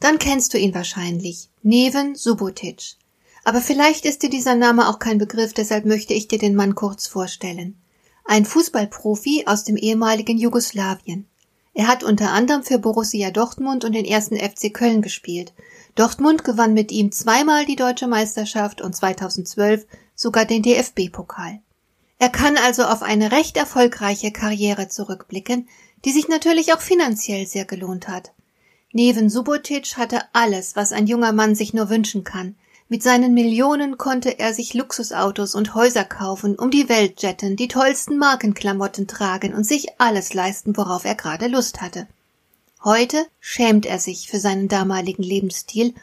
dann kennst du ihn wahrscheinlich. Neven Subotic. Aber vielleicht ist dir dieser Name auch kein Begriff, deshalb möchte ich dir den Mann kurz vorstellen. Ein Fußballprofi aus dem ehemaligen Jugoslawien. Er hat unter anderem für Borussia Dortmund und den ersten FC Köln gespielt. Dortmund gewann mit ihm zweimal die deutsche Meisterschaft und 2012 sogar den DFB-Pokal. Er kann also auf eine recht erfolgreiche Karriere zurückblicken, die sich natürlich auch finanziell sehr gelohnt hat. Neven Subotic hatte alles, was ein junger Mann sich nur wünschen kann. Mit seinen Millionen konnte er sich Luxusautos und Häuser kaufen, um die Welt jetten, die tollsten Markenklamotten tragen und sich alles leisten, worauf er gerade Lust hatte. Heute schämt er sich für seinen damaligen Lebensstil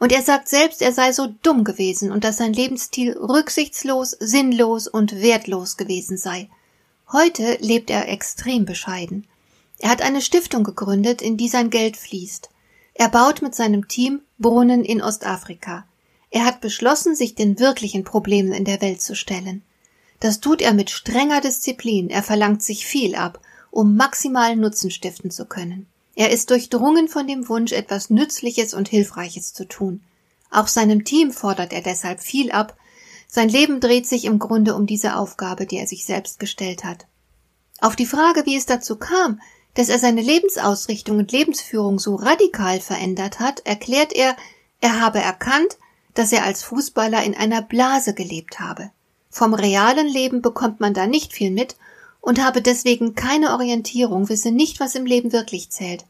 und er sagt selbst, er sei so dumm gewesen und dass sein Lebensstil rücksichtslos, sinnlos und wertlos gewesen sei. Heute lebt er extrem bescheiden. Er hat eine Stiftung gegründet, in die sein Geld fließt. Er baut mit seinem Team Brunnen in Ostafrika. Er hat beschlossen, sich den wirklichen Problemen in der Welt zu stellen. Das tut er mit strenger Disziplin. Er verlangt sich viel ab, um maximalen Nutzen stiften zu können. Er ist durchdrungen von dem Wunsch, etwas Nützliches und Hilfreiches zu tun. Auch seinem Team fordert er deshalb viel ab. Sein Leben dreht sich im Grunde um diese Aufgabe, die er sich selbst gestellt hat. Auf die Frage, wie es dazu kam, dass er seine Lebensausrichtung und Lebensführung so radikal verändert hat, erklärt er, er habe erkannt, dass er als Fußballer in einer Blase gelebt habe. Vom realen Leben bekommt man da nicht viel mit und habe deswegen keine Orientierung, wisse nicht, was im Leben wirklich zählt.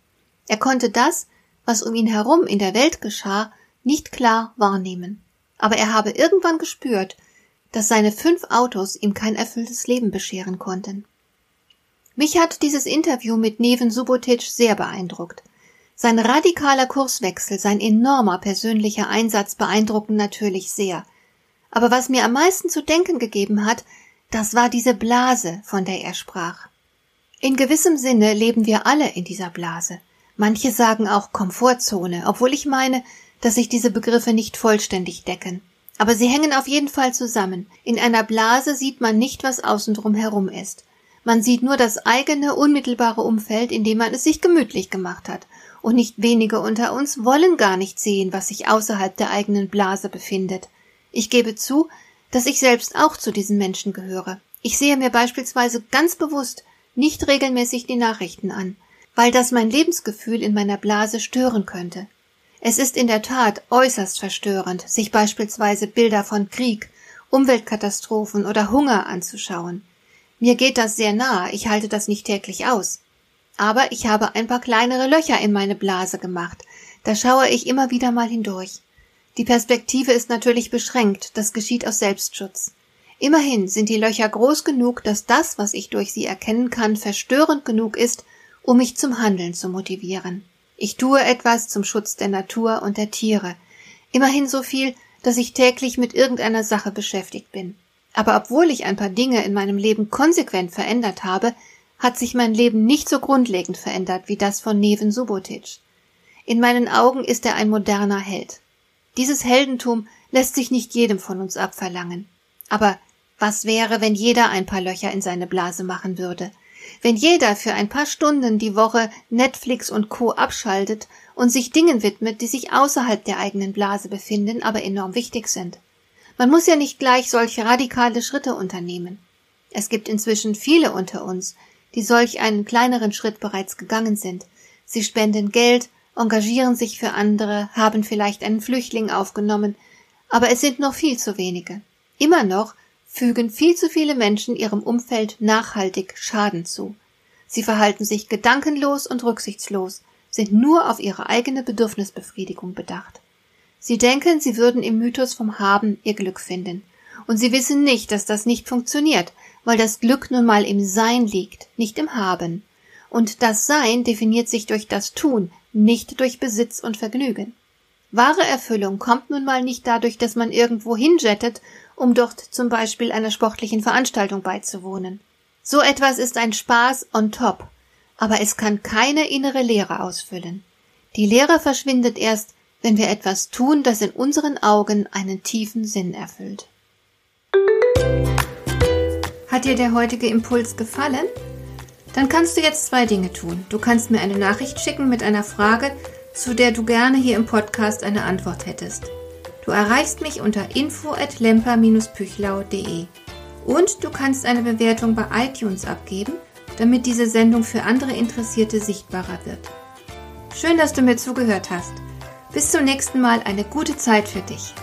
Er konnte das, was um ihn herum in der Welt geschah, nicht klar wahrnehmen. Aber er habe irgendwann gespürt, dass seine fünf Autos ihm kein erfülltes Leben bescheren konnten. Mich hat dieses Interview mit Neven Subotic sehr beeindruckt. Sein radikaler Kurswechsel, sein enormer persönlicher Einsatz beeindrucken natürlich sehr. Aber was mir am meisten zu denken gegeben hat, das war diese Blase, von der er sprach. In gewissem Sinne leben wir alle in dieser Blase. Manche sagen auch Komfortzone, obwohl ich meine, dass sich diese Begriffe nicht vollständig decken. Aber sie hängen auf jeden Fall zusammen. In einer Blase sieht man nicht, was außen drum herum ist. Man sieht nur das eigene, unmittelbare Umfeld, in dem man es sich gemütlich gemacht hat. Und nicht wenige unter uns wollen gar nicht sehen, was sich außerhalb der eigenen Blase befindet. Ich gebe zu, dass ich selbst auch zu diesen Menschen gehöre. Ich sehe mir beispielsweise ganz bewusst nicht regelmäßig die Nachrichten an, weil das mein Lebensgefühl in meiner Blase stören könnte. Es ist in der Tat äußerst verstörend, sich beispielsweise Bilder von Krieg, Umweltkatastrophen oder Hunger anzuschauen. Mir geht das sehr nahe, ich halte das nicht täglich aus. Aber ich habe ein paar kleinere Löcher in meine Blase gemacht, da schaue ich immer wieder mal hindurch. Die Perspektive ist natürlich beschränkt, das geschieht aus Selbstschutz. Immerhin sind die Löcher groß genug, dass das, was ich durch sie erkennen kann, verstörend genug ist, um mich zum Handeln zu motivieren. Ich tue etwas zum Schutz der Natur und der Tiere. Immerhin so viel, dass ich täglich mit irgendeiner Sache beschäftigt bin. Aber obwohl ich ein paar Dinge in meinem Leben konsequent verändert habe, hat sich mein Leben nicht so grundlegend verändert wie das von Neven Subotic. In meinen Augen ist er ein moderner Held. Dieses Heldentum lässt sich nicht jedem von uns abverlangen. Aber was wäre, wenn jeder ein paar Löcher in seine Blase machen würde? Wenn jeder für ein paar Stunden die Woche Netflix und Co. abschaltet und sich Dingen widmet, die sich außerhalb der eigenen Blase befinden, aber enorm wichtig sind? Man muss ja nicht gleich solche radikale Schritte unternehmen. Es gibt inzwischen viele unter uns, die solch einen kleineren Schritt bereits gegangen sind. Sie spenden Geld, engagieren sich für andere, haben vielleicht einen Flüchtling aufgenommen, aber es sind noch viel zu wenige. Immer noch fügen viel zu viele Menschen ihrem Umfeld nachhaltig Schaden zu. Sie verhalten sich gedankenlos und rücksichtslos, sind nur auf ihre eigene Bedürfnisbefriedigung bedacht. Sie denken, sie würden im Mythos vom Haben ihr Glück finden. Und sie wissen nicht, dass das nicht funktioniert, weil das Glück nun mal im Sein liegt, nicht im Haben. Und das Sein definiert sich durch das Tun, nicht durch Besitz und Vergnügen. Wahre Erfüllung kommt nun mal nicht dadurch, dass man irgendwo hinjettet, um dort zum Beispiel einer sportlichen Veranstaltung beizuwohnen. So etwas ist ein Spaß on top, aber es kann keine innere Leere ausfüllen. Die Leere verschwindet erst, wenn wir etwas tun, das in unseren Augen einen tiefen Sinn erfüllt. Hat dir der heutige Impuls gefallen? Dann kannst du jetzt zwei Dinge tun. Du kannst mir eine Nachricht schicken mit einer Frage, zu der du gerne hier im Podcast eine Antwort hättest. Du erreichst mich unter info@lemper-püchlau.de. Und du kannst eine Bewertung bei iTunes abgeben, damit diese Sendung für andere Interessierte sichtbarer wird. Schön, dass du mir zugehört hast. Bis zum nächsten Mal eine gute Zeit für dich.